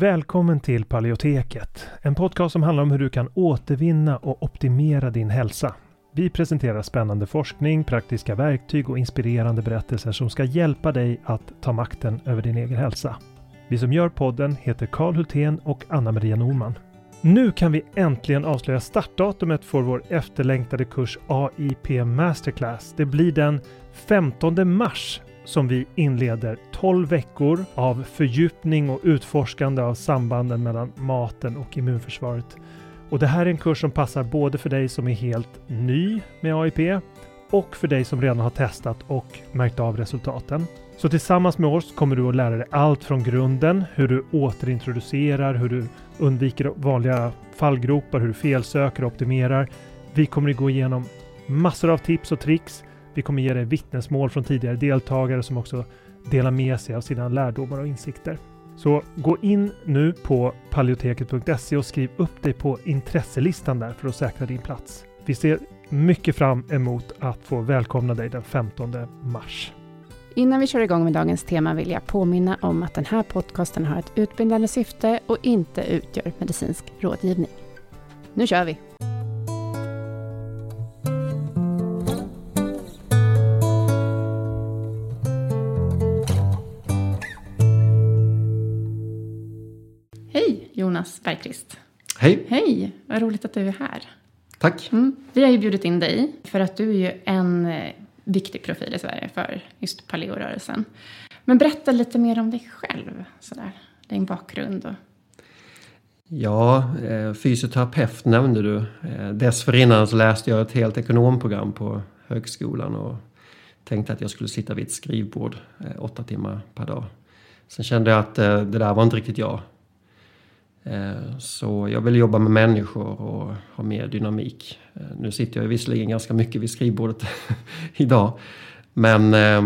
Välkommen till Paleoteket, en podcast som handlar om hur du kan återvinna och optimera din hälsa. Vi presenterar spännande forskning, praktiska verktyg och inspirerande berättelser som ska hjälpa dig att ta makten över din egen hälsa. Vi som gör podden heter Karl Hultén och Anna-Maria Norman. Nu kan vi äntligen avslöja startdatumet för vår efterlängtade kurs AIP Masterclass. Det blir den 15 mars som vi inleder 12 veckor av fördjupning och utforskande av sambanden mellan maten och immunförsvaret. Och det här är en kurs som passar både för dig som är helt ny med AIP och för dig som redan har testat och märkt av resultaten. Så tillsammans med oss kommer du att lära dig allt från grunden, hur du återintroducerar, hur du undviker vanliga fallgropar, hur du felsöker och optimerar. Vi kommer att gå igenom massor av tips och tricks vi kommer ge dig vittnesmål från tidigare deltagare som också delar med sig av sina lärdomar och insikter. Så gå in nu på paleoteket.se och skriv upp dig på intresselistan där för att säkra din plats. Vi ser mycket fram emot att få välkomna dig den 15 mars. Innan vi kör igång med dagens tema vill jag påminna om att den här podcasten har ett utbildande syfte och inte utgör medicinsk rådgivning. Nu kör vi! Bergqvist. Hej! Hej! Vad roligt att du är här. Tack! Mm. Vi har ju bjudit in dig för att du är ju en eh, viktig profil i Sverige för just paleorörelsen. Men berätta lite mer om dig själv, sådär. din bakgrund. Och... Ja, eh, fysioterapeut nämnde du. Eh, dessförinnan så läste jag ett helt ekonomprogram på högskolan och tänkte att jag skulle sitta vid ett skrivbord åtta timmar per dag. Sen kände jag att det där var inte riktigt jag. Eh, så jag vill jobba med människor och ha mer dynamik. Eh, nu sitter jag visserligen ganska mycket vid skrivbordet idag. Men eh,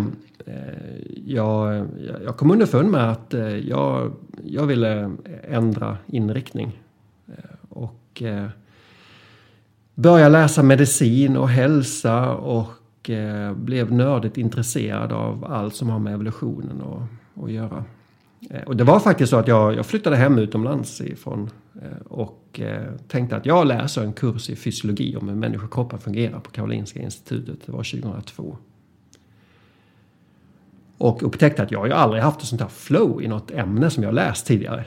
jag, jag kom underfund med att jag, jag ville ändra inriktning. Och börja läsa medicin och hälsa och blev nördigt intresserad av allt som har med evolutionen att, att göra. Eh, och det var faktiskt så att jag, jag flyttade hem utomlands ifrån eh, och eh, tänkte att jag läser en kurs i fysiologi om hur människokroppen fungerar på Karolinska institutet. Det var 2002. Och upptäckte att jag ju aldrig haft ett sånt här flow i något ämne som jag läst tidigare.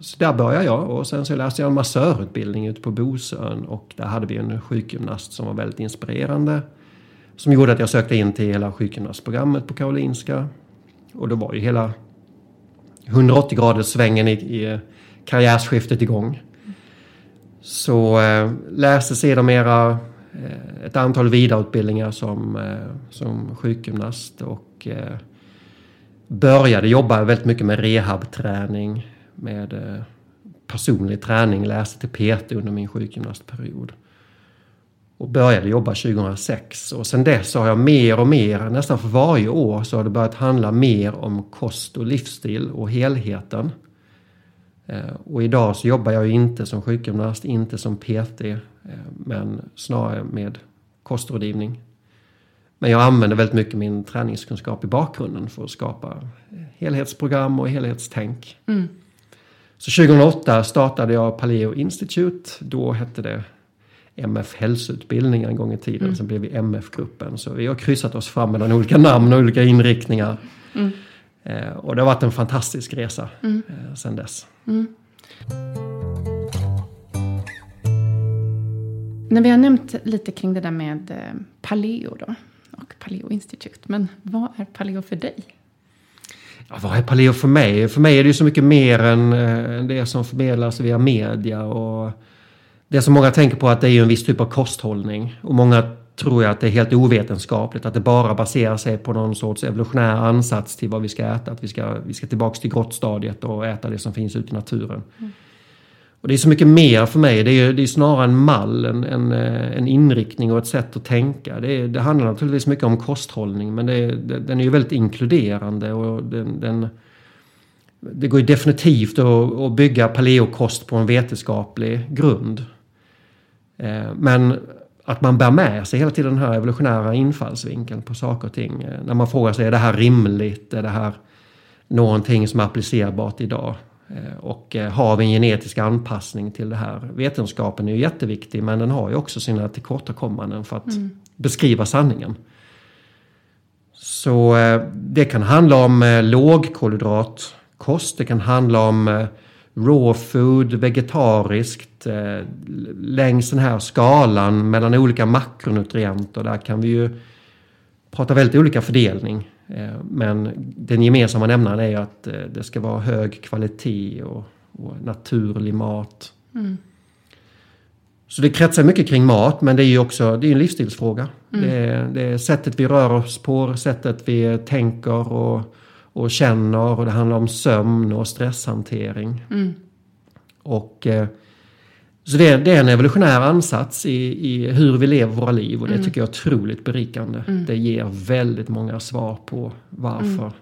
Så där började jag och sen så läste jag en massörutbildning ute på Bosön och där hade vi en sjukgymnast som var väldigt inspirerande. Som gjorde att jag sökte in till hela sjukgymnastprogrammet på Karolinska. Och då var ju hela 180 graders svängen i, i eh, karriärsskiftet igång. Så eh, läste sedermera eh, ett antal vidareutbildningar som, eh, som sjukgymnast och eh, började jobba väldigt mycket med rehabträning, med eh, personlig träning, läste till PT under min sjukgymnastperiod. Och började jobba 2006 och sen dess har jag mer och mer, nästan för varje år, så har det börjat handla mer om kost och livsstil och helheten. Eh, och idag så jobbar jag inte som sjukgymnast, inte som PT, eh, men snarare med kostrådgivning. Men jag använder väldigt mycket min träningskunskap i bakgrunden för att skapa helhetsprogram och helhetstänk. Mm. Så 2008 startade jag Paleo Institute. Då hette det MF hälsoutbildning en gång i tiden. Mm. Sen blev vi MF-gruppen. Så vi har kryssat oss fram mellan olika namn och olika inriktningar. Mm. Eh, och det har varit en fantastisk resa mm. eh, sen dess. Mm. När vi har nämnt lite kring det där med eh, Paleo då och Paleo Institute. Men vad är Paleo för dig? Ja, vad är Paleo för mig? För mig är det ju så mycket mer än eh, det som förmedlas via media och det som många tänker på att det är en viss typ av kosthållning. Och många tror jag att det är helt ovetenskapligt. Att det bara baserar sig på någon sorts evolutionär ansats till vad vi ska äta. Att vi ska, vi ska tillbaka till grottstadiet och äta det som finns ute i naturen. Mm. Och det är så mycket mer för mig. Det är, det är snarare en mall, en, en, eh, en, inriktning och ett sätt att tänka. Det, är, det handlar naturligtvis mycket om kosthållning men det, den är ju väldigt inkluderande. och den, den det går definitivt att, att bygga paleokost på en vetenskaplig grund. Eh, men att man bär med sig hela tiden den här evolutionära infallsvinkeln på saker och ting. Eh, när man frågar sig, är det här rimligt? Är det här någonting som är applicerbart idag? Eh, och har vi en genetisk anpassning till det här? Vetenskapen är ju jätteviktig men den har ju också sina tillkortakommanden för att mm. beskriva sanningen. Så det kan handla om lågkolhydratkost, det kan handla om raw food, vegetariskt, längs den här skalan mellan olika makronutrienter. Där kan vi ju prata väldigt olika fördelning. Eh, men den gemensamma nämnaren är att eh, det ska vara hög kvalitet och, och naturlig mat. Mm. Så det kretsar mycket kring mat men det är ju också det är en livsstilsfråga. Mm. Det, är, det, är, sättet vi rör oss på, sättet vi tänker och, och känner och det handlar om sömn och stresshantering. Mm. Och eh, så det, det, är en evolutionär ansats i, i, hur vi lever våra liv och det mm. tycker jag är otroligt berikande. Mm. Det ger väldigt många svar på varför, mm.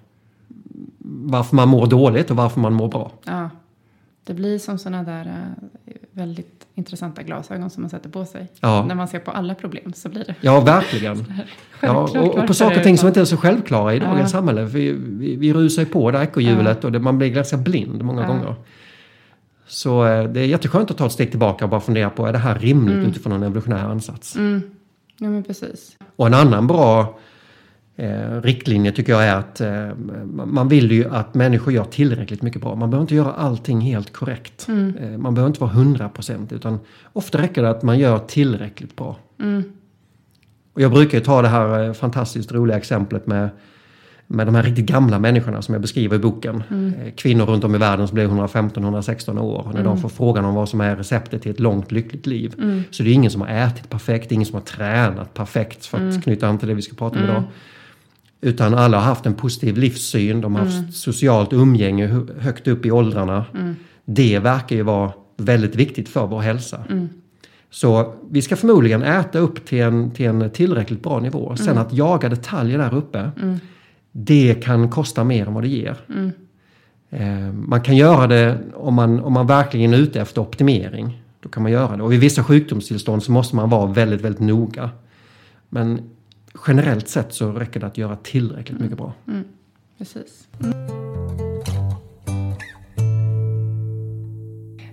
varför man mår dåligt och varför man mår bra. Ja, det blir som sådana där äh, väldigt intressanta glasögon som man sätter på sig. Ja. När man ser på alla problem så blir det. Ja, verkligen. ja, och, och på saker och ting som inte är så självklara i dagens ja. samhälle. Vi, vi, vi rusar ju på det ekorrhjulet ja. och det, man blir ganska blind många ja. gånger. Så eh, det är jätteskönt att ta ett steg tillbaka och bara fundera på är det här rimligt mm. utifrån en evolutionär ansats. Mm. Ja men precis. Och en annan bra eh, riktlinje tycker jag är att eh, man vill ju att människor gör tillräckligt mycket bra. Man behöver inte göra allting helt korrekt. Mm. Eh, man behöver inte vara 100% utan ofta räcker det att man gör tillräckligt bra. Mm. Och jag brukar ta det här eh, fantastiskt roliga exemplet med med de här riktigt gamla människorna som jag beskriver i boken. Mm. Eh, kvinnor runt om i världen som blir 115-116 år. När mm. de får frågan om vad som är receptet till ett långt lyckligt liv. Mm. Så det är ingen som har ätit perfekt, ingen som har tränat perfekt för att mm. knyta an till det vi ska prata om idag. Mm. Utan alla har haft en positiv livssyn, de har haft mm. socialt umgänge högt upp i åldrarna. Det verkar ju vara väldigt viktigt för vår hälsa. Så vi ska förmodligen äta upp till en, till en tillräckligt bra nivå. Sen att jaga detaljer där uppe det kan kosta mer än vad det ger. Mm. Eh, man kan göra det om man, om man verkligen är ute efter optimering. Då kan man göra det. Och vid vissa sjukdomstillstånd så måste man vara väldigt, väldigt noga. Men generellt sett så räcker det att göra tillräckligt mycket bra. Mm. mm. Precis. Mm.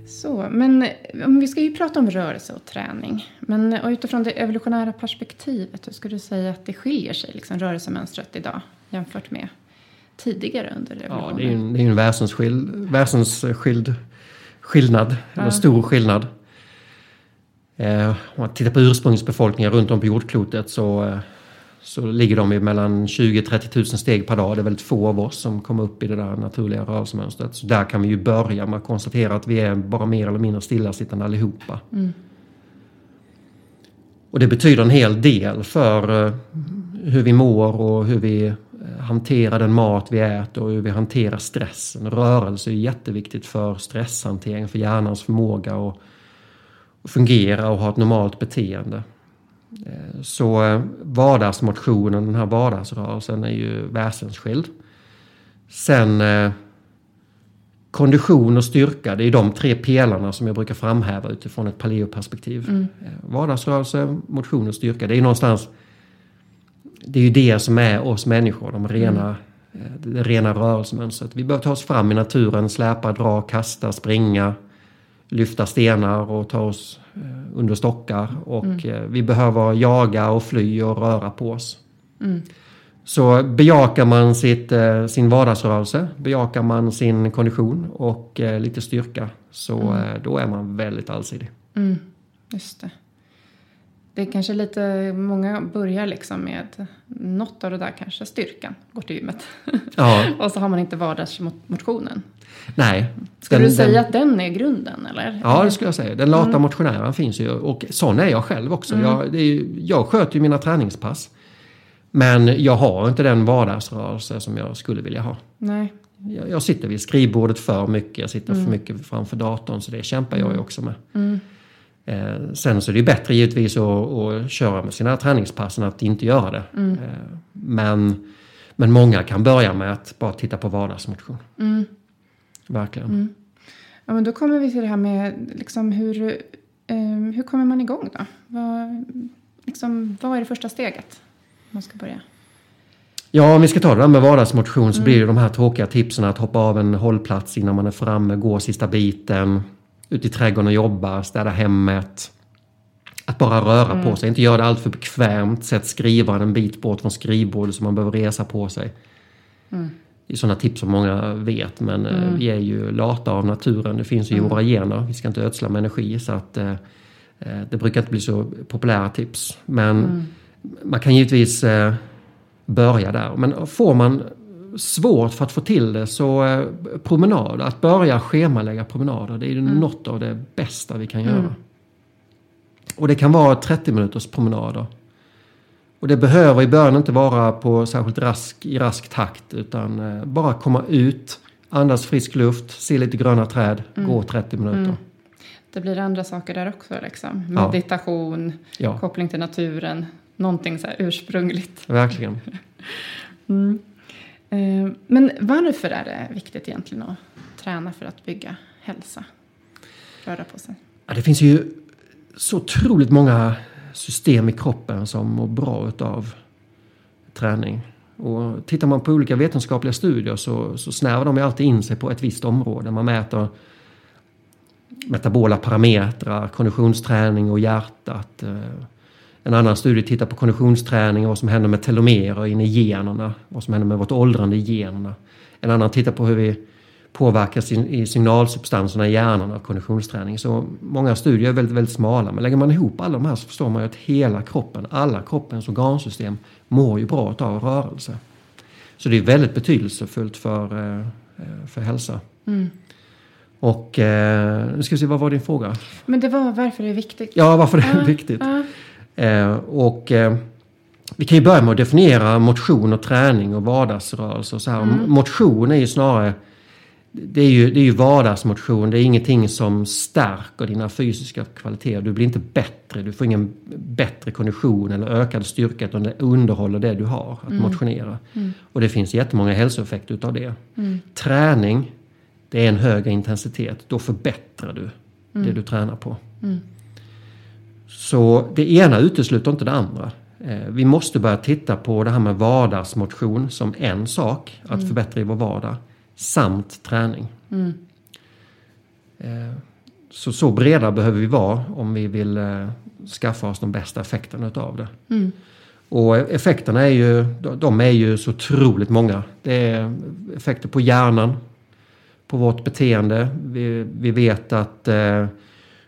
Så, men vi ska ju prata om rörelse och träning. Men och utifrån det evolutionära perspektivet, hur skulle du säga att det skiljer sig, liksom, rörelsemönstret idag? jämfört med tidigare under revolutionen. Ja, det är ju en, det är en väsensskild, väsensskild skillnad, ja. eller stor skillnad. Eh, om man tittar på ursprungsbefolkningar runt om på jordklotet så, eh, så ligger de i mellan 20-30 000 steg per dag. Det är väldigt få av oss som kommer upp i det där naturliga rörelsemönstret. Så där kan vi ju börja med att konstatera att vi är bara mer eller mindre stillasittande allihopa. Mm. Och det betyder en hel del för eh, hur vi mår och hur vi hantera den mat vi äter och hur vi hanterar stressen. Rörelse är jätteviktigt för stresshantering, för hjärnans förmåga att fungera och ha ett normalt beteende. Eh, så eh, vardagsmotionen, den här vardagsrörelsen, är ju väsensskild. Sen eh, kondition och styrka, det är de tre pelarna som jag brukar framhäva utifrån ett paleoperspektiv. Mm. Vardagsrörelse, motion och styrka, det är någonstans det är ju det som är oss människor, de rena, mm. det rena rörelsemönstret. Vi behöver ta oss fram i naturen, släpa, dra, kasta, springa, lyfta stenar och ta oss eh, under stockar. Och mm. Eh, vi behöver jaga och fly och röra på oss. Mm. Så bejakar man sitt, sin vardagsrörelse, bejakar man sin kondition och lite styrka så mm. då är man väldigt allsidig. Mm. Just det det är kanske lite, många börjar liksom med något av det där kanske, styrkan, går till gymmet. Ja. och så har man inte vardagsmotionen. Nej. Skulle du säga den, att den är grunden eller? Ja, det skulle jag säga. Den lata mm. motionären finns ju och sån är jag själv också. Mm. Jag, är, jag sköter ju mina träningspass. Men jag har inte den vardagsrörelse som jag skulle vilja ha. Nej. Jag, jag sitter vid skrivbordet för mycket, jag sitter mm. för mycket framför datorn så det kämpar jag ju mm. också med. Mm. Eh, sen så är det bättre givetvis att, att köra med sina träningspass än att inte göra det. Mm. Eh, men, men många kan börja med att bara titta på vardagsmotion. Mm. Verkligen. Mm. Ja, men då kommer vi till det här med liksom hur, eh, hur kommer man igång då? Vad, liksom, vad är det första steget? man ska börja? Ja, om vi ska ta det där med vardagsmotion så mm. blir det de här tråkiga tipsen att hoppa av en hållplats innan man är framme, gå sista biten, ut i trädgården och jobba, städa hemmet. Att bara röra mm. på sig, inte göra det allt för bekvämt, sätt skrivaren en bit bort från skrivbordet så man behöver resa på sig. Mm. Sådana tips som många vet men eh, mm. vi är ju lata av naturen, det finns ju i mm. våra gener, vi ska inte ödsla med energi så att eh, eh, det brukar inte bli så populära tips. Men mm. man kan givetvis eh, börja där. Men får man svårt för att få till det så eh, promenad, att börja schemalägga promenader, det är mm. något av det bästa vi kan göra. Mm. Och det kan vara 30 minuters promenader. Och det behöver i början inte vara på särskilt rask, i rask takt utan eh, bara komma ut, andas frisk luft, se lite gröna träd, mm. gå 30 minuter. Mm. Det blir andra saker där också liksom. Meditation, ja. koppling till naturen, någonting så här ursprungligt. Verkligen. mm. Eh, men varför är det viktigt egentligen att träna för att bygga hälsa? Röra på sig. Ja, det finns ju så otroligt många system i kroppen som mår bra av träning. Och tittar man på olika vetenskapliga studier så, så snävar de alltid in sig på ett visst område. Man mäter metabola parametrar, konditionsträning och hjärtat. Eh, en annan studie tittar på konditionsträning och vad som händer med telomerer inne i generna. Vad som händer med vårt åldrande i generna. En annan tittar på hur vi påverkas i signalsubstanserna i hjärnan av konditionsträning. Så många studier är väldigt, väldigt smala. Men lägger man ihop alla de här så förstår man ju att hela kroppen, alla kroppens organsystem mår ju bra av rörelse. Så det är väldigt betydelsefullt för, eh, för hälsa. Mm. Och eh, nu ska vi se, vad var din fråga? Men det var varför det är viktigt. Ja, varför det är viktigt. Eh, och eh, vi kan ju börja med att definiera motion och träning och vardagsrörelse. Och så här. Mm. Motion är ju snarare det är, ju, det är ju vardagsmotion, det är ingenting som stärker dina fysiska kvaliteter. Du blir inte bättre, du får ingen bättre kondition eller ökad styrka utan det underhåller det du har att mm. motionera. Mm. Och det finns jättemånga hälsoeffekter utav det. Mm. Träning, det är en högre intensitet, då förbättrar du det mm. du tränar på. Mm. Så det ena utesluter inte det andra. Eh, vi måste börja titta på det här med vardagsmotion som en sak, att mm. förbättra i vår vardag, samt träning. Mm. Så, så breda behöver vi vara om vi vill eh, skaffa oss de bästa effekterna utav det. Mm. Och effekterna är ju, de är ju så otroligt många. Det är effekter på hjärnan, på vårt beteende. Vi, vi vet att eh,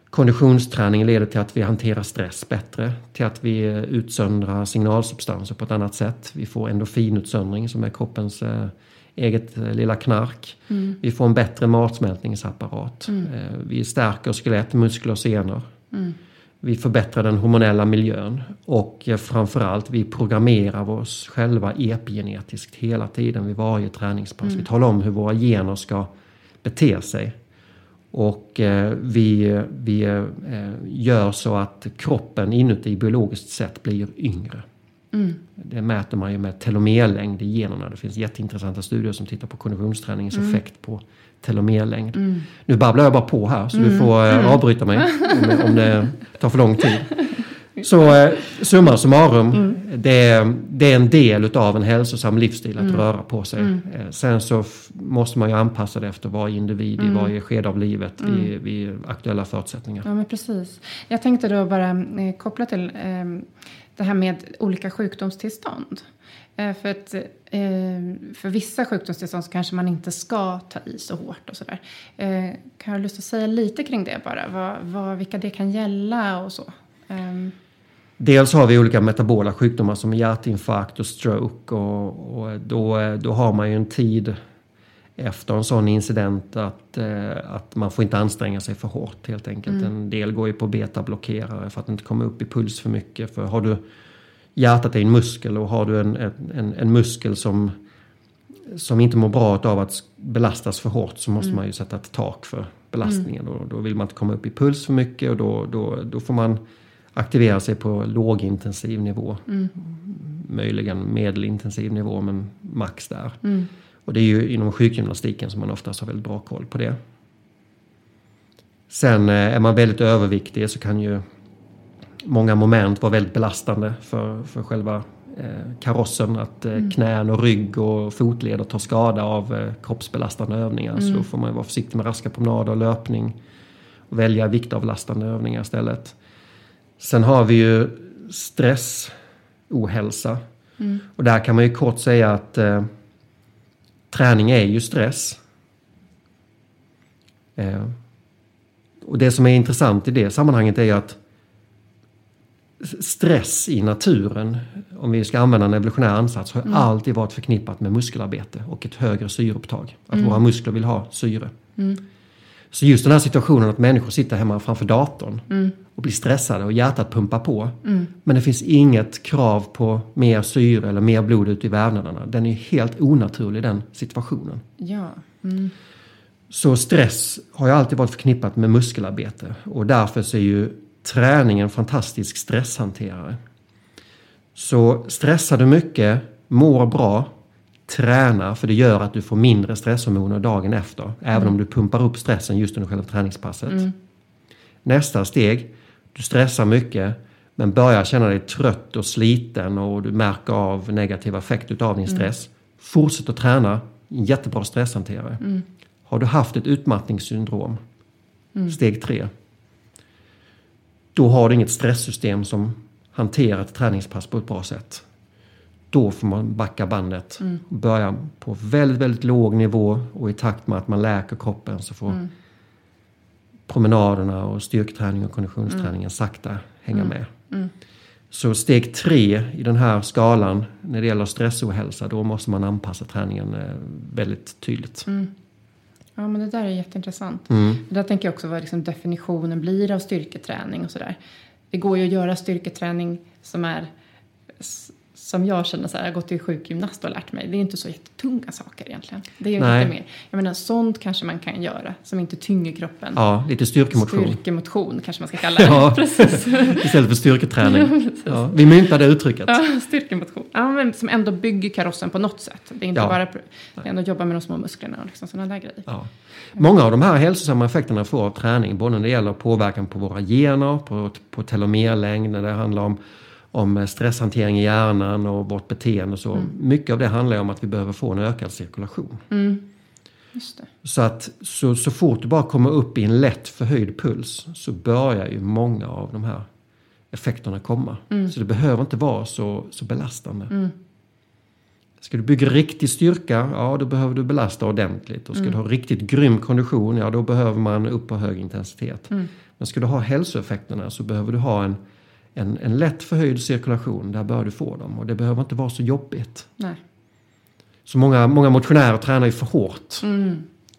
Konditionsträning leder till att vi hanterar stress bättre, till att vi utsöndrar signalsubstanser på ett annat sätt. Vi får endorfinutsöndring som är kroppens eh, eget eh, lilla knark. Mm. Vi får en bättre matsmältningsapparat. Mm. Eh, vi stärker skelett, muskler och senor. Mm. Vi förbättrar den hormonella miljön och eh, framförallt vi programmerar oss själva epigenetiskt hela tiden vid varje träningspass. Vi mm. talar om hur våra gener ska bete sig. Och eh, vi, vi eh, gör så att kroppen inuti biologiskt sett blir yngre. Mm. Det mäter man ju med telomerlängd i generna. Det finns jätteintressanta studier som tittar på konditionsträningens mm. effekt på telomerlängd. Mm. Nu babblar jag bara på här så du mm. får eh, mm. avbryta mig om, om det tar för lång tid. Så eh, summa summarum, mm. det, det, är en del utav en hälsosam livsstil att mm. röra på sig. Mm. Eh, sen så måste man ju anpassa det efter varje individ i mm. varje skede av livet vid, mm. vid, aktuella förutsättningar. Ja men precis. Jag tänkte då bara eh, koppla till eh, det här med olika sjukdomstillstånd. Eh, för, att, eh, för vissa sjukdomstillstånd så kanske man inte ska ta i så hårt och sådär. Eh, kan du lust att säga lite kring det bara? Vad, vad, vilka det kan gälla och så? Ehm. Dels har vi olika metabola sjukdomar som hjärtinfarkt och stroke och, och då, då har man ju en tid efter en sån incident att, eh, att man får inte anstränga sig för hårt helt enkelt. Mm. En del går ju på betablockerare för att inte komma upp i puls för mycket. För har du hjärtat är en muskel och har du en, en, en muskel som, som inte mår bra av att belastas för hårt så måste mm. man ju sätta ett tak för belastningen. Mm. Då, då vill man inte komma upp i puls för mycket och då, då, då får man aktivera sig på lågintensiv nivå. Mm. Möjligen medelintensiv nivå men max där. Mm. Och det är ju inom sjukgymnastiken som man oftast har väldigt bra koll på det. Sen eh, är man väldigt överviktig så kan ju många moment vara väldigt belastande för, för själva eh, karossen. Att eh, knän och rygg och fotleder tar skada av kroppsbelastande övningar. Så då får man vara försiktig med raska promenader och löpning. Och välja viktavlastande övningar istället. Sen har vi ju stress, ohälsa. Och där kan man ju kort säga att träning är ju stress. Eh, och det som är intressant i det sammanhanget är ju att stress i naturen, om vi ska använda en evolutionär ansats, har alltid varit förknippat med muskelarbete och ett högre syreupptag. Att våra muskler vill ha syre. Så just den här situationen att människor sitter hemma framför datorn och blir stressade och hjärtat pumpar på. Men det finns inget krav på mer syre eller mer blod ut i vävnaderna. Den är helt onaturlig den situationen. Ja. Mm. Så stress har ju alltid varit förknippat med muskelarbete och därför så är ju träning en fantastisk stresshanterare. Så stressar du mycket, mår bra, träna för det gör att du får mindre stresshormoner dagen efter. Även om du pumpar upp stressen just under själva träningspasset. Nästa steg, du stressar mycket men börjar känna dig trött och sliten och du märker av negativa effekter av din stress. Fortsätt att träna, en jättebra stresshanterare. Har du haft ett utmattningssyndrom, steg tre, då har du inget stresssystem som hanterar ett träningspass på ett bra sätt. Då får man backa bandet och börja på väldigt, väldigt låg nivå och i takt med att man läker kroppen så får promenaderna och styrketräning och konditionsträningen sakta hänga med. Så steg tre i den här skalan när det gäller stressohälsa, då måste man anpassa träningen eh, väldigt tydligt. Ja, men det där är jätteintressant. Mm. Det där tänker jag också vad liksom definitionen blir av styrketräning och sådär. Det går ju att göra styrketräning som är som jag känner så här, jag har gått till sjukgymnast och lärt mig. Det är inte så jättetunga saker egentligen. Det är ju Nej. lite mer, jag menar sånt kanske man kan göra som inte tynger kroppen. Ja, lite styrkemotion. Styrkemotion kanske man ska kalla det. Ja. Precis. Istället för styrketräning. Ja, vi myntade uttrycket. Ja, styrkemotion. Ja, men som ändå bygger karossen på något sätt. Det är inte Ja. bara, det är ändå jobba med de små musklerna och liksom sådana där grejer. Ja. Många av de här hälsosamma effekterna får av träning, både när det gäller påverkan på våra gener, på, på telomerlängd, när det handlar om, om stresshantering i hjärnan och vårt beteende och så. Mycket av det handlar om att vi behöver få en ökad cirkulation. Just det. Så att så, så fort du bara kommer upp i en lätt förhöjd puls så börjar ju många av de här effekterna komma. Så det behöver inte vara så, så belastande. Ska du bygga riktig styrka, ja då behöver du belasta ordentligt. Och ska du ha riktigt grym kondition, ja då behöver man upp på hög intensitet. Men ska du ha hälsoeffekterna så behöver du ha en, en, en lätt förhöjd cirkulation. Där bör du få dem. Och det behöver inte vara så jobbigt. Nej. Så många, många motionärer tränar ju för hårt.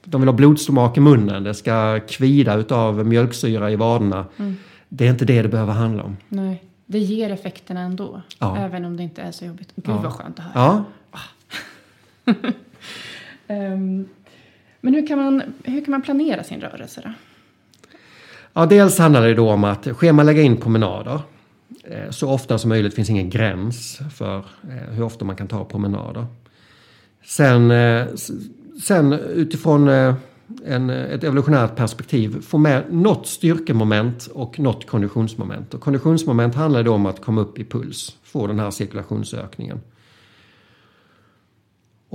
De vill ha blodsmak i munnen, det ska kvida utav mjölksyra i vaderna. Det är inte det det behöver handla om. Nej. Det ger effekterna ändå. Ja. Även om det inte är så jobbigt. Gud Ja. vad skönt att höra. Ja, Ehm, men hur kan, man, hur kan man planera sin rörelse då? Ja, dels handlar det då om att schemalägga in promenader. Eh, så ofta som möjligt finns ingen gräns för eh, hur ofta man kan ta promenader. Sen, eh, sen utifrån en, ett evolutionärt perspektiv få med något styrkemoment och något konditionsmoment. Och konditionsmoment handlar då om att komma upp i puls, få den här cirkulationsökningen.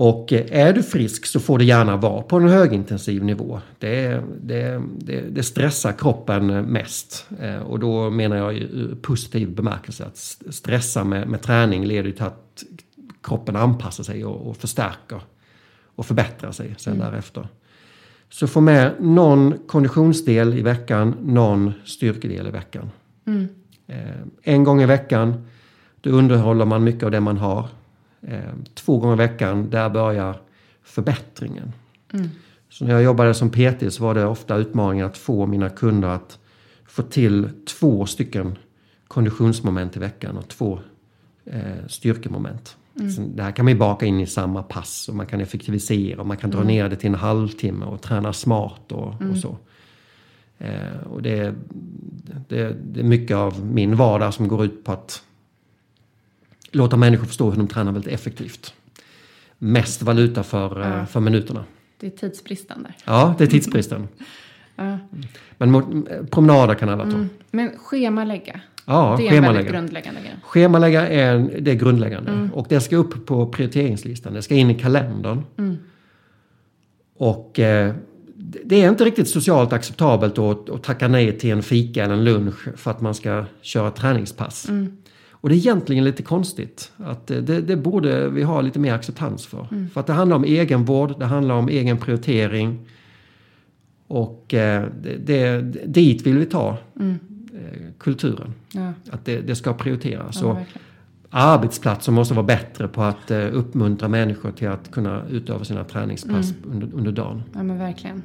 Och eh, är du frisk så får det gärna vara på en högintensiv nivå. Det, det, det, det stressar kroppen mest. Eh, Och då menar jag i positiv bemärkelse att stressa med, med träning leder till att kroppen anpassar sig och, och förstärker och förbättrar sig sen därefter. Så få med någon konditionsdel i veckan, någon styrkedel i veckan. Eh, En gång i veckan, då underhåller man mycket av det man har. Eh, Två gånger i veckan, där börjar förbättringen. Så när jag jobbade som PT så var det ofta utmaningen att få mina kunder att få till två stycken konditionsmoment i veckan och två eh, styrkemoment. Så det här kan man ju baka in i samma pass och man kan effektivisera och man kan dra ner det till en halvtimme och träna smart och, och så. Eh, och det, det, det är mycket av min vardag som går ut på att låta människor förstå hur de tränar väldigt effektivt. Mest valuta för, eh, för minuterna. Det är tidsbristen där. Ja, det är tidsbristen. Ja. Men promenader kan alla ta. Men schemalägga. Ja, det är en väldigt grundläggande grej. Schemalägga är det är grundläggande. Och det ska upp på prioriteringslistan. Det ska in i kalendern. Och eh, det är inte riktigt socialt acceptabelt att, att tacka nej till en fika eller en lunch för att man ska köra träningspass. Och det är egentligen lite konstigt. Att det, det borde vi ha lite mer acceptans för. För att det handlar om egenvård, det handlar om egen prioritering. Och eh, det, det, dit vill vi ta eh, kulturen. Ja, Att det, det ska prioriteras. ja arbetsplatser måste vara bättre på att eh, uppmuntra människor till att kunna utöva sina träningspass under, under dagen. Ja, men verkligen.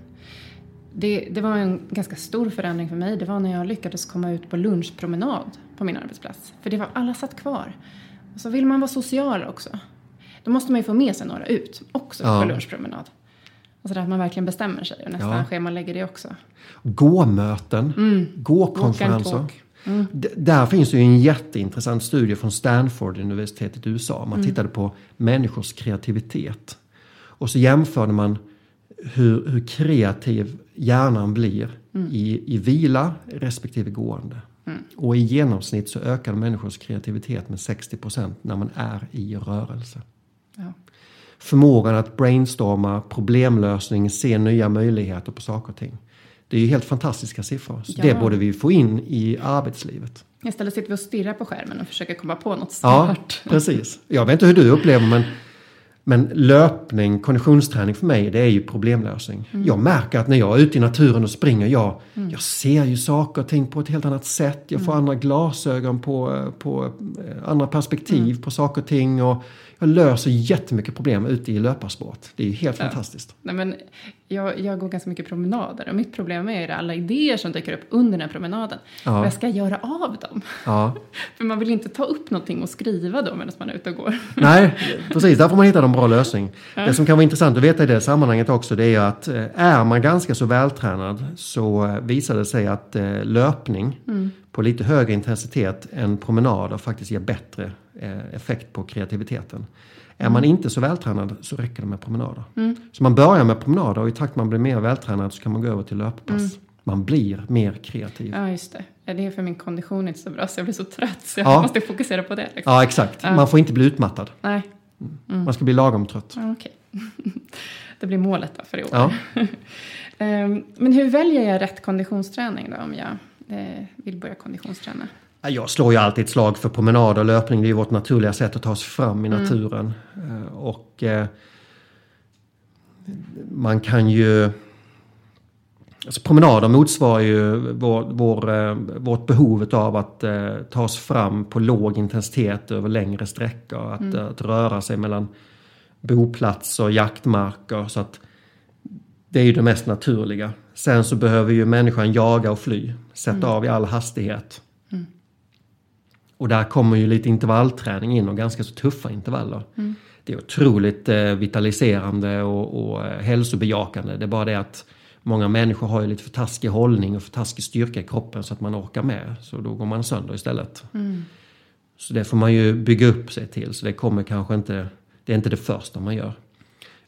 Det, det var en ganska stor förändring för mig. Det var när jag lyckades komma ut på lunchpromenad på min arbetsplats. För det var alla satt kvar. Och så vill man vara social också. Då måste man ju få med sig några ut också Ja. på lunchpromenad. Och så där att man verkligen bestämmer sig och nästan Ja. schemalägger det också. Gåmöten, gåkonferenser. Walk and D- Där finns ju en jätteintressant studie från Stanford universitetet i USA. Man tittade på människors kreativitet. Och så jämförde man hur, hur kreativ hjärnan blir i, i vila respektive gående. Och i genomsnitt så ökar människors kreativitet med 60% när man är i rörelse. Ja. Förmågan att brainstorma, problemlösning, se nya möjligheter på saker och ting. Det är ju helt fantastiska siffror. Så Ja. Det borde vi få in i arbetslivet. Istället sitter vi och stirrar på skärmen och försöker komma på något Ja, smart. precis. Jag vet inte hur du upplever men, men löpning, konditionsträning för mig det är ju problemlösning. Mm. Jag märker att när jag är ute i naturen och springer, jag, jag ser ju saker och ting på ett helt annat sätt. Jag får Mm. andra glasögon på, på eh, andra perspektiv Mm. på saker och ting. Och jag löser jättemycket problem ute i löparsport. Det är ju helt fantastiskt. Nej, men jag, jag går ganska mycket promenader och mitt problem är alla idéer som dyker upp under den här promenaden. Ja. Vad jag ska göra av dem. Ja. För man vill inte ta upp någonting och skriva då medan man är ute och går. Nej, precis. Där får man hitta en bra lösning. Det som kan vara intressant att veta i det sammanhanget också det är att eh, är man ganska så vältränad så visar det sig att eh, löpning på lite högre intensitet än promenader faktiskt ger bättre effekt på kreativiteten. Är man inte så vältränad så räcker det med promenader. Så man börjar med promenader och i takt man blir mer vältränad så kan man gå över till löppass. Man blir mer kreativ. Ja, just det. Ja, det är för min kondition inte så bra så jag blir så trött så jag Ja. måste fokusera på det. Liksom. Ja, exakt. Man får inte bli utmattad. Nej, Man ska bli lagom trött. ja, okej. det blir målet då för i år. Ja. Ehm, Men hur väljer jag rätt konditionsträning då om jag eh, vill börja konditionsträna? Ja, Jag slår ju alltid ett slag för promenad och löpning. Det är ju vårt naturliga sätt att ta oss fram i naturen. Eh, Och eh, man kan ju... Alltså promenader motsvarar ju vår, vår, eh, vårt behov av att eh, ta oss fram på låg intensitet över längre sträckor. Att, att röra sig mellan boplatser och jaktmarker. Så att det är ju det mest naturliga. Sen så behöver ju människan jaga och fly. Sätta av i all hastighet. Och där kommer ju lite intervallträning in och ganska så tuffa intervaller. Det är otroligt eh, vitaliserande och, och eh, hälsobejakande. Det är bara det att många människor har ju lite för taskig hållning och för taskig styrka i kroppen så att man orkar med. Så då går man sönder istället. Så det får man ju bygga upp sig till. Så det kommer kanske inte, det är inte det första man gör.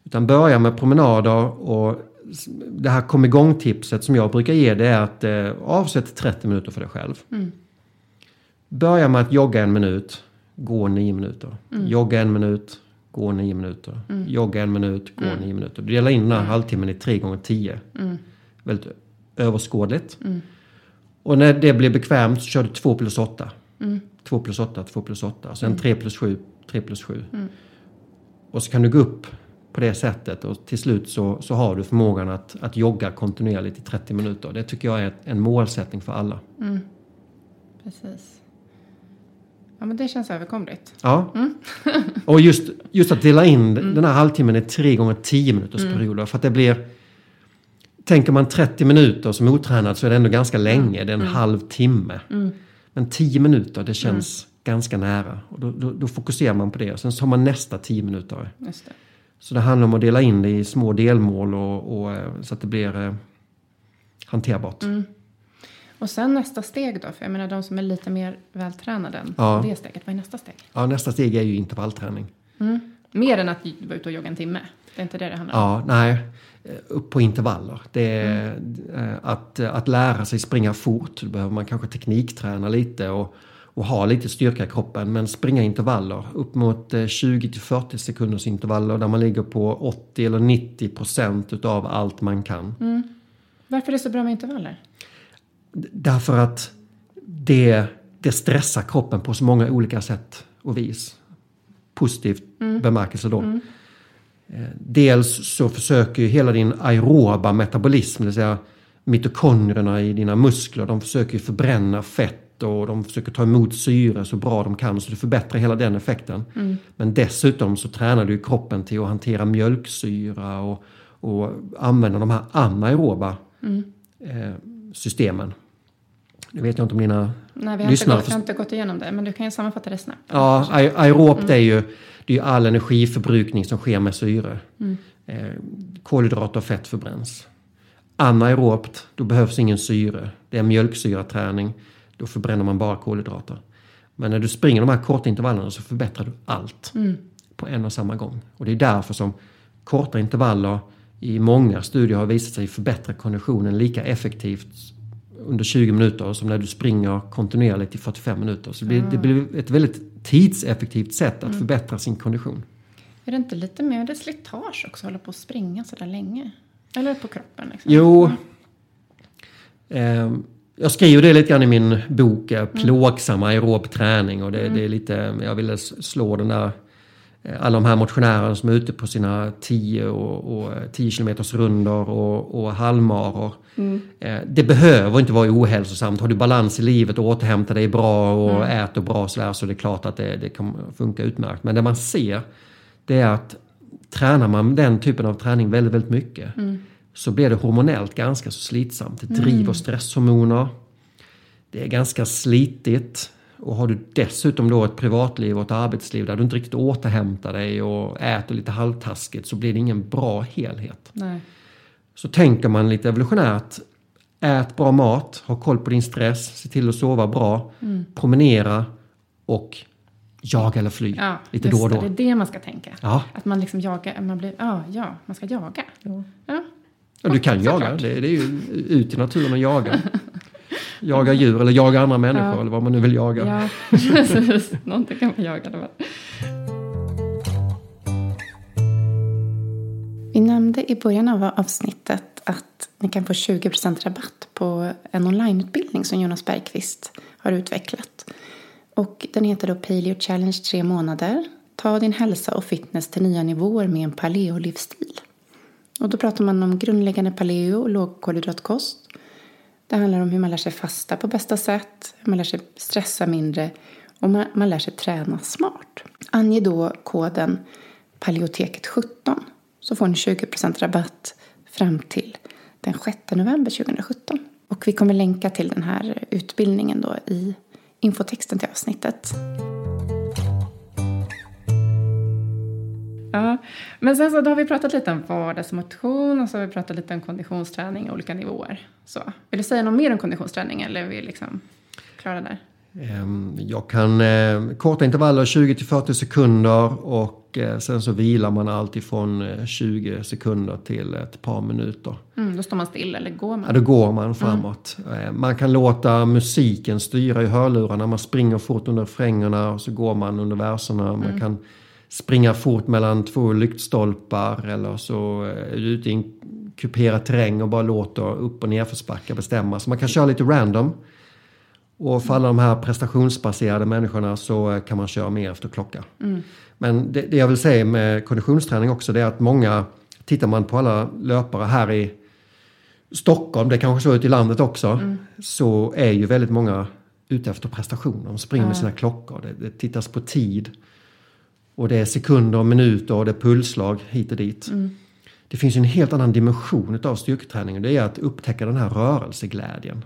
Utan börja med promenader och det här kom igång-tipset som jag brukar ge det är att eh, avsätt 30 minuter för dig själv. Börja med att jogga en minut, gå nio minuter. Jogga en minut, gå nio minuter. Jogga en minut, gå nio minuter. Du delar in den här halvtimmen i tre gånger tio. Väldigt överskådligt. Och när det blir bekvämt så kör du två plus åtta. Två plus åtta, två plus åtta. Sen tre plus sju, tre plus sju. Och så kan du gå upp på det sättet och till slut så, så har du förmågan att, att jogga kontinuerligt i 30 minuter. Det tycker jag är en målsättning för alla. Precis. Ja, men det känns överkomligt. Ja. och just, just att dela in den här halvtimmen i tre gånger 10 minuters perioder. För att det blir... Tänker man 30 minuter som otränad så är det ändå ganska länge. Det är en halv timme. Men 10 minuter, det känns ganska nära. Och då, då, då fokuserar man på det. Och sen så har man nästa 10 minuter. Det. Så det handlar om att dela in det i små delmål och, och, eh, så att det blir eh, hanterbart. Och sen nästa steg då? För jag menar de som är lite mer vältränade än Ja. det steget. Vad är nästa steg? Ja, nästa steg är ju intervallträning. Mer än att vara ute och jogga en timme. Det är inte det det handlar om. Ja, nej. Upp på intervaller. Det är, eh, att, att lära sig springa fort. Då behöver man kanske teknikträna lite och, och ha lite styrka i kroppen. Men springa intervaller. Upp mot eh, 20 till 40 sekunders intervaller där man ligger på 80 eller 90 procent utav allt man kan. Varför är det så bra med intervaller? Därför att det, det stressar kroppen på så många olika sätt och vis. Positivt bemärkelse då. Eh, Dels så försöker ju hela din aeroba metabolism, det vill säga mitokondrierna i dina muskler, de försöker förbränna fett och de försöker ta emot syre så bra de kan så det förbättrar hela den effekten. Men dessutom så tränar du kroppen till att hantera mjölksyra och, och använda de här anaeroba eh, systemen. Nu vet jag inte om dina Nej, vi har, inte lyssnare gått, vi har inte gått igenom det, men du kan ju sammanfatta det snabbt. Ja, aer- aerobt är ju det är ju all energiförbrukning som sker med syre. Eh, kolhydrater och fett förbränns. Anaerobt, då behövs ingen syre. Det är mjölksyraträning. Då förbränner man bara kolhydrater. Men när du springer de här korta intervallerna så förbättrar du allt på en och samma gång. Och det är därför som korta intervaller i många studier har visat sig förbättra konditionen lika effektivt under 20 minuter som när du springer kontinuerligt i 45 minuter. Så det blir, det blir ett väldigt tidseffektivt sätt att förbättra sin kondition. Är det inte lite mer det slitage också, att hålla på och springa så där länge? Eller på kroppen? Liksom? Jo, eh, jag skriver det lite grann i min bok eh, Plågsam aerob träning och det, det är lite, jag ville slå den där eh, alla de här motionärerna som är ute på sina 10 och, och 10 kilometers rundor och, och halvmaror. Eh, det behöver inte vara ohälsosamt. Har du balans i livet och återhämtar dig bra och äter bra så, där, så är det klart att det, det kan funka utmärkt. Men det man ser det är att tränar man den typen av träning väldigt, väldigt mycket så blir det hormonellt ganska så slitsamt. Det driver stresshormoner. Det är ganska slitigt. Och har du dessutom då ett privatliv och ett arbetsliv där du inte riktigt återhämtar dig och äter lite halvtaskigt så blir det ingen bra helhet. Nej. Så tänker man lite evolutionärt. Ät bra mat, ha koll på din stress, se till att sova bra, promenera och jaga eller fly Ja, lite då och då. Det, det är det man ska tänka. Ja. Att man liksom jagar, man blir, ja, ja, man ska jaga. Ja. Ja, du kan jaga, det, det är ju ut i naturen och jaga. Jaga djur eller jaga andra människor Ja. eller vad man nu vill jaga. Ja, precis. Någonting kan man jaga. Det Vi nämnde i början av avsnittet att ni kan få 20% rabatt på en onlineutbildning som Jonas Bergqvist har utvecklat. Och den heter då Paleo Challenge 3 månader. Ta din hälsa och fitness till nya nivåer med en paleo-livsstil. Och då pratar man om grundläggande paleo och lågkolhydratkost. Det handlar om hur man lär sig fasta på bästa sätt, hur man lär sig stressa mindre och man, man lär sig träna smart. Ange då koden Paleoteket17 så får ni 20% rabatt fram till den 6 november 2017. Och vi kommer länka till den här utbildningen då i infotexten till avsnittet. Ja, men sen så då har vi pratat lite om vardagsmotion och så har vi pratat lite om konditionsträning i olika nivåer. Så, vill du säga något mer om konditionsträning eller är vi liksom klara där? Ehm, Jag kan eh, korta intervaller 20 till 40 sekunder och eh, sen så vilar man allt ifrån eh, 20 sekunder till ett par minuter. Mm, då står man still eller går Ja, man? då går man framåt. Eh, Man kan låta musiken styra i hörlurarna. Man springer fort under refrängerna och så går man under verserna. Man kan springa fort mellan två lyktstolpar eller så är du ute i en kuperad terräng och bara låter upp och nerförsbackar bestämma. Så man kan köra lite random. Och för alla de här prestationsbaserade människorna så eh, kan man köra mer efter klocka. Men det, det jag vill säga med konditionsträning också det är att många, tittar man på alla löpare här i Stockholm, det kanske så ut i landet också, så är ju väldigt många ute efter prestation. De springer med sina klockor, det, det tittas på tid. Och det är sekunder och minuter och det är pulsslag hit och dit. Det finns en helt annan dimension av styrketräning och det är att upptäcka den här rörelseglädjen.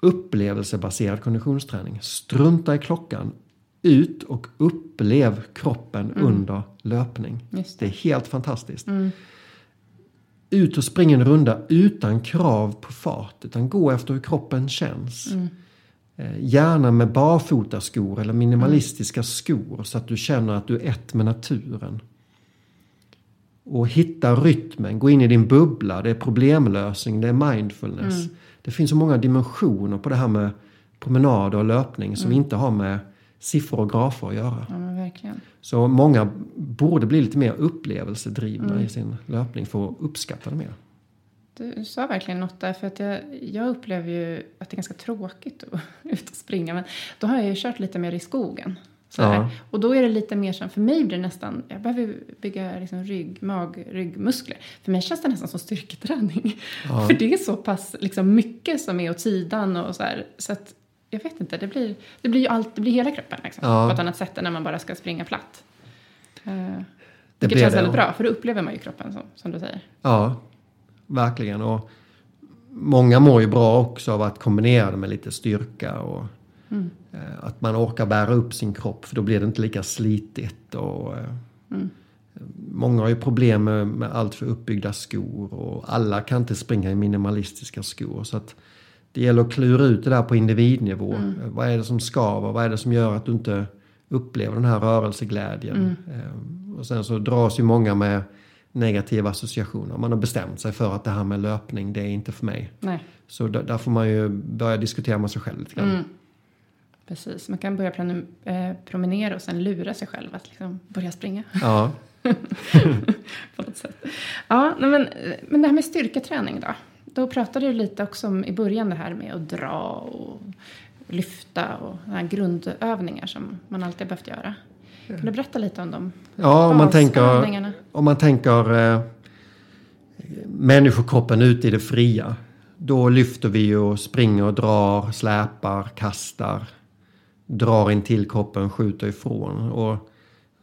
Upplevelsebaserad konditionsträning. Strunta i klockan. Ut och upplev kroppen under löpning. Just Det är helt fantastiskt. Ut och spring en runda utan krav på fart. Utan gå efter hur kroppen känns. Eh, gärna med barfotaskor eller minimalistiska skor så att du känner att du är ett med naturen. Och hitta rytmen, gå in i din bubbla, det är problemlösning, det är mindfulness. Mm. Det finns så många dimensioner på det här med promenader och löpning som inte har med siffror och grafer att göra. Ja. Så många borde bli lite mer upplevelsedrivna i sin löpning för att uppskatta det mer. Du sa verkligen något där, för att jag, jag upplever ju att det är ganska tråkigt att ut och springa. Men då har jag ju kört lite mer i skogen. Ja. Och då är det lite mer som, för mig blir det nästan, jag behöver bygga liksom rygg, mag, ryggmuskler. För mig känns det nästan som styrketräning. Ja. För det är så pass liksom, mycket som är åt sidan och så här. Så att, jag vet inte, det blir, det blir ju allt, det blir hela kroppen liksom, Ja. på ett annat sätt än när man bara ska springa platt. Uh, Det vilket känns det, väldigt bra, för då upplever man ju kroppen som, som du säger. Ja, verkligen. Och många mår ju bra också av att kombinera det med lite styrka och Mm. att man orkar bära upp sin kropp för då blir det inte lika slitigt. Och, Mm. Många har ju problem med, med allt för uppbyggda skor och alla kan inte springa i minimalistiska skor. Så att det gäller att klura ut det där på individnivå. Mm. Eh, Vad är det som skaver? Vad är det som gör att du inte upplever den här rörelseglädjen? Mm. Och sen så dras ju många med negativa associationer. Man har bestämt sig för att det här med löpning, det är inte för mig. Nej. Så där, där får man ju börja diskutera med sig själv lite grann. Mm. Precis, man kan börja eh, promenera och sen lura sig själv att liksom börja springa Ja, på något sätt. Ja, men, men det här med styrketräning då? Då pratade du lite också om i början det här med att dra och lyfta och grundövningar som man alltid har behövt göra. Kan du berätta lite om dem? ja om man tänker, om man tänker eh, människokroppen ute i det fria. Då lyfter vi och springer och drar, släpar, kastar. Drar in till kroppen, skjuter ifrån. Och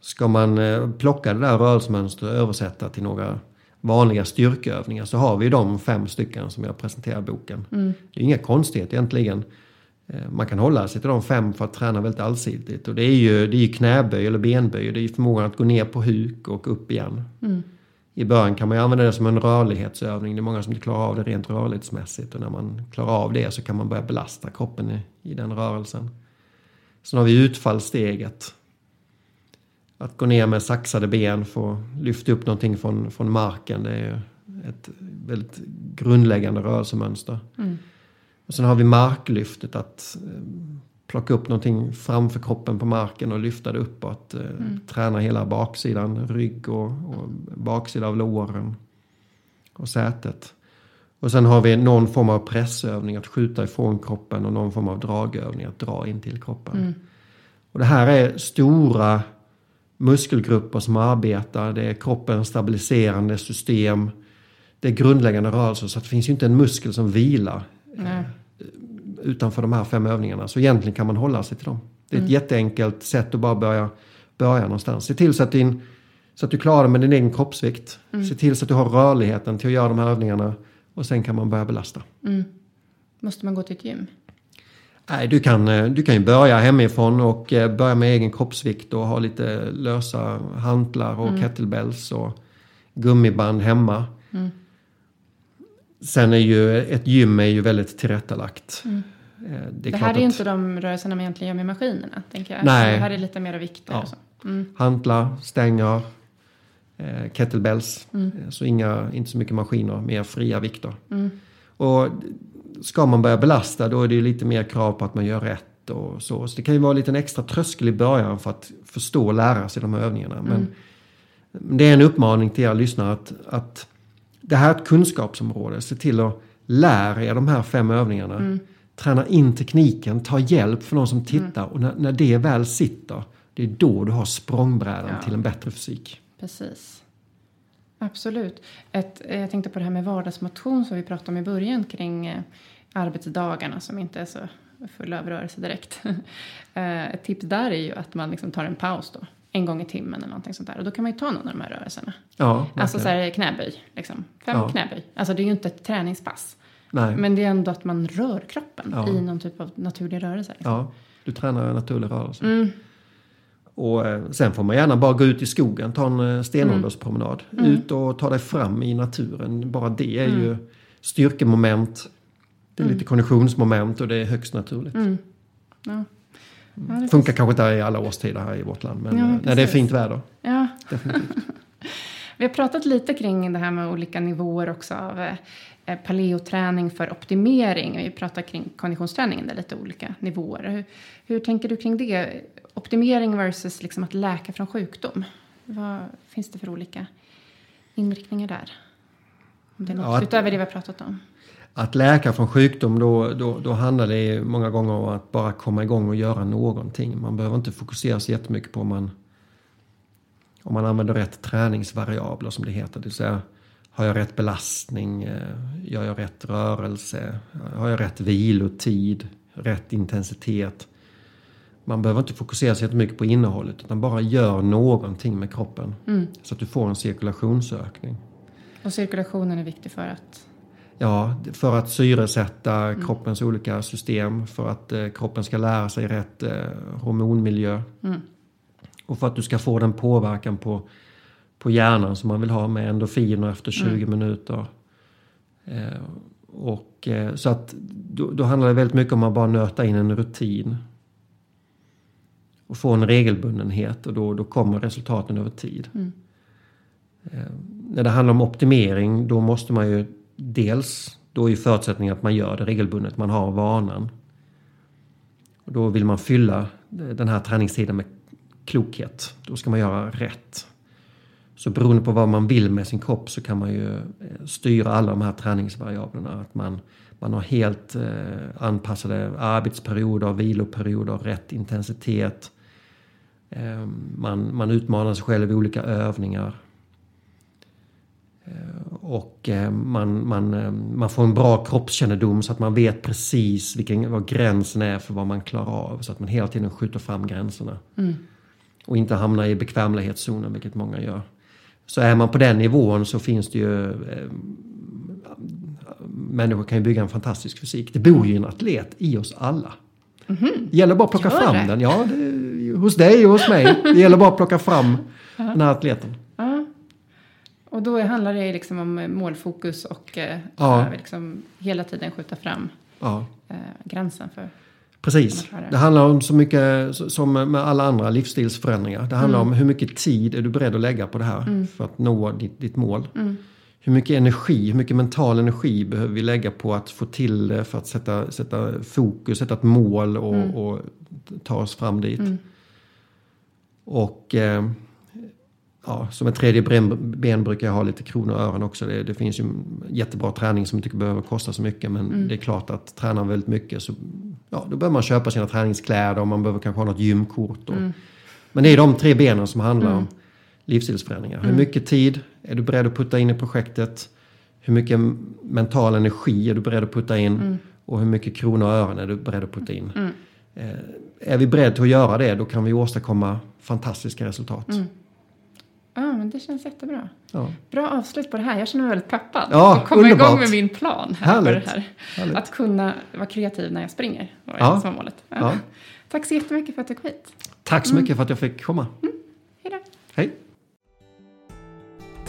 ska man eh, plocka det där rörelsemönstret och översätta till några vanliga styrkeövningar så har vi de fem stycken som jag presenterar i boken. Det är inga konstigheter egentligen. Eh, Man kan hålla sig till de fem för att träna väldigt allsidigt. Och det är ju, det är ju knäböj eller benböj. Det är förmågan att gå ner på huk och upp igen. I början kan man använda det som en rörlighetsövning. Det är många som inte klarar av det rent rörlighetsmässigt. Och när man klarar av det så kan man börja belasta kroppen i, i den rörelsen. Sen har vi utfallssteget. Att gå ner med saxade ben för att lyfta upp någonting från, från marken. Det är ett väldigt grundläggande rörelsemönster. Mm. Och sen har vi marklyftet att eh, plocka upp någonting framför kroppen på marken och lyfta det uppåt. Eh, Träna hela baksidan, rygg och, och baksida av låren och sätet. Och sen har vi någon form av pressövning att skjuta ifrån kroppen och någon form av dragövning att dra in till kroppen. Och det här är stora muskelgrupper som arbetar. Det är kroppens stabiliserande system. Det är grundläggande rörelser så att det finns ju inte en muskel som vilar Nej. utanför de här fem övningarna. Så egentligen kan man hålla sig till dem. Det är Mm. ett jätteenkelt sätt att bara börja, börja någonstans. Se till så att, din, så att du klarar med din egen kroppsvikt. Mm. Se till så att du har rörligheten till att göra de här övningarna. Och sen kan man börja belasta. Mm. Måste man gå till ett gym? Nej, du kan, eh, du kan ju börja hemifrån och eh, börja med egen kroppsvikt och ha lite lösa hantlar och kettlebells och gummiband hemma. Mm. Sen är ju ett gym är ju väldigt tillrättalagt. Eh, Det, Det, här är att inte de rörelserna man egentligen gör med maskinerna. Tänker jag. Nej. Det här är lite mer vikter Ja. Mm. Hantlar, stänger, kettlebells. Mm. Eh, Så inga, inte så mycket maskiner, mer fria vikter. Mm. Och ska man börja belasta då är det lite mer krav på att man gör rätt och så. Så det kan ju vara en liten extra tröskel i början för att förstå och lära sig de här övningarna. Men Mm. det är en uppmaning till er lyssnare att, att det här är ett kunskapsområde. Se till att lära er de här fem övningarna. Mm. Träna in tekniken, ta hjälp för någon som tittar och när, när det väl sitter det är då du har språngbrädan Ja. till en bättre fysik. Precis. Absolut. Ett, eh, jag tänkte på det här med vardagsmotion som vi pratade om i början kring eh, arbetsdagarna som inte är så fulla av rörelse direkt. Eh, Ett tips där är ju att man liksom tar en paus då. En gång i timmen eller någonting sånt där. Och då kan man ju ta någon av de här rörelserna. Ja, Alltså så här knäböj, liksom. Fem Ja. knäböj. Alltså det är ju inte ett träningspass. Nej. Men det är ändå att man rör kroppen Ja. i någon typ av naturlig rörelse. Liksom. Ja, du tränar en naturlig rörelse. Mm. Och eh, sen får man gärna bara gå ut i skogen, ta en eh, stenålderspromenad. Mm. Ut och ta dig fram i naturen. Bara det är ju styrkemoment. Det är lite konditionsmoment och det är högst naturligt. Mm. Ja. Ja, Funkar kanske inte i alla årstider här i vårt land, men ja, när det är fint väder. Ja. Definitivt. Vi har pratat lite kring det här med olika nivåer också av eh, paleoträning för optimering. Vi pratar kring konditionsträningen, det är lite olika nivåer. Hur, hur tänker du kring det? Optimering versus liksom att läka från sjukdom. Vad finns det för olika inriktningar där? Om det är något ja, utöver det vi har pratat om. Att läka från sjukdom, då, då, då handlar det många gånger om att bara komma igång och göra någonting. Man behöver inte fokusera så jättemycket på om man, om man använder rätt träningsvariabler som det heter. Det vill säga, har jag rätt belastning? Eh, gör jag rätt rörelse? Har jag rätt vilotid? Rätt intensitet? Man behöver inte fokusera så jättemycket på innehållet utan bara gör någonting med kroppen. Mm. Så att du får en cirkulationsökning. Och cirkulationen är viktig för att? Ja, för att syresätta mm. kroppens olika system. För att eh, kroppen ska lära sig rätt eh, hormonmiljö. Mm. Och för att du ska få den påverkan på, på hjärnan som man vill ha med endorfiner efter 20 mm. minuter. Eh, och, eh, så att då, då handlar det väldigt mycket om att bara nöta in en rutin och få en regelbundenhet och då, då kommer resultaten över tid. Mm. Eh, när det handlar om optimering då måste man ju dels, då är förutsättningen att man gör det regelbundet, man har vanan. Och då vill man fylla den här träningstiden med klokhet. Då ska man göra rätt. Så beroende på vad man vill med sin kropp så kan man ju eh, styra alla de här träningsvariablerna. Att man, man har helt eh, anpassade arbetsperioder, viloperioder, rätt intensitet. Eh, man, man utmanar sig själv i olika övningar. Eh, och eh, man, man, man får en bra kroppskännedom så att man vet precis vilken, vad gränsen är för vad man klarar av. Så att man hela tiden skjuter fram gränserna. Mm. Och inte hamnar i bekvämlighetszonen, vilket många gör. Så är man på den nivån så finns det ju... Eh, människor kan ju bygga en fantastisk fysik. Det bor ju en atlet i oss alla. Mm -hmm. Det gäller bara att plocka Gör fram det? den. Ja, det, hos dig och hos mig. Det gäller bara att plocka fram den här atleten. Och då handlar det liksom om målfokus och eh, ja. liksom hela tiden skjuta fram ja. eh, gränsen för Precis. Det handlar om så mycket som med alla andra livsstilsförändringar. Det handlar mm. om hur mycket tid är du beredd att lägga på det här mm. för att nå ditt, ditt mål. Mm. Hur mycket energi, hur mycket mental energi behöver vi lägga på att få till det för att sätta, sätta fokus, sätta ett mål och, mm. och ta oss fram dit. Mm. Och eh, ja, som ett tredje ben brukar jag ha lite kronor och öron också. Det, det, finns ju jättebra träning som inte behöver kosta så mycket. Men mm. det är klart att tränar väldigt mycket så ja, då behöver man köpa sina träningskläder och man behöver kanske ha något gymkort. Och, mm. Men det är de tre benen som handlar mm. om livsstilsförändringar. Hur mm. mycket tid är du beredd att putta in i projektet? Hur mycket mental energi är du beredd att putta in? Mm. Och hur mycket kronor och öron är du beredd att putta in? Mm. Eh, är vi beredda att göra det då kan vi åstadkomma fantastiska resultat. Ja, men det känns jättebra. Ja. Bra avslut på det här. Jag känner mig väldigt peppad. Ja, att komma underbart. igång med min plan. Här Härligt. här. Att kunna vara kreativ när jag springer. Var ja. som målet. Ja. Tack så jättemycket för att du kom hit. Tack så mm. mycket för att jag fick komma. Mm. Hej då. Hej.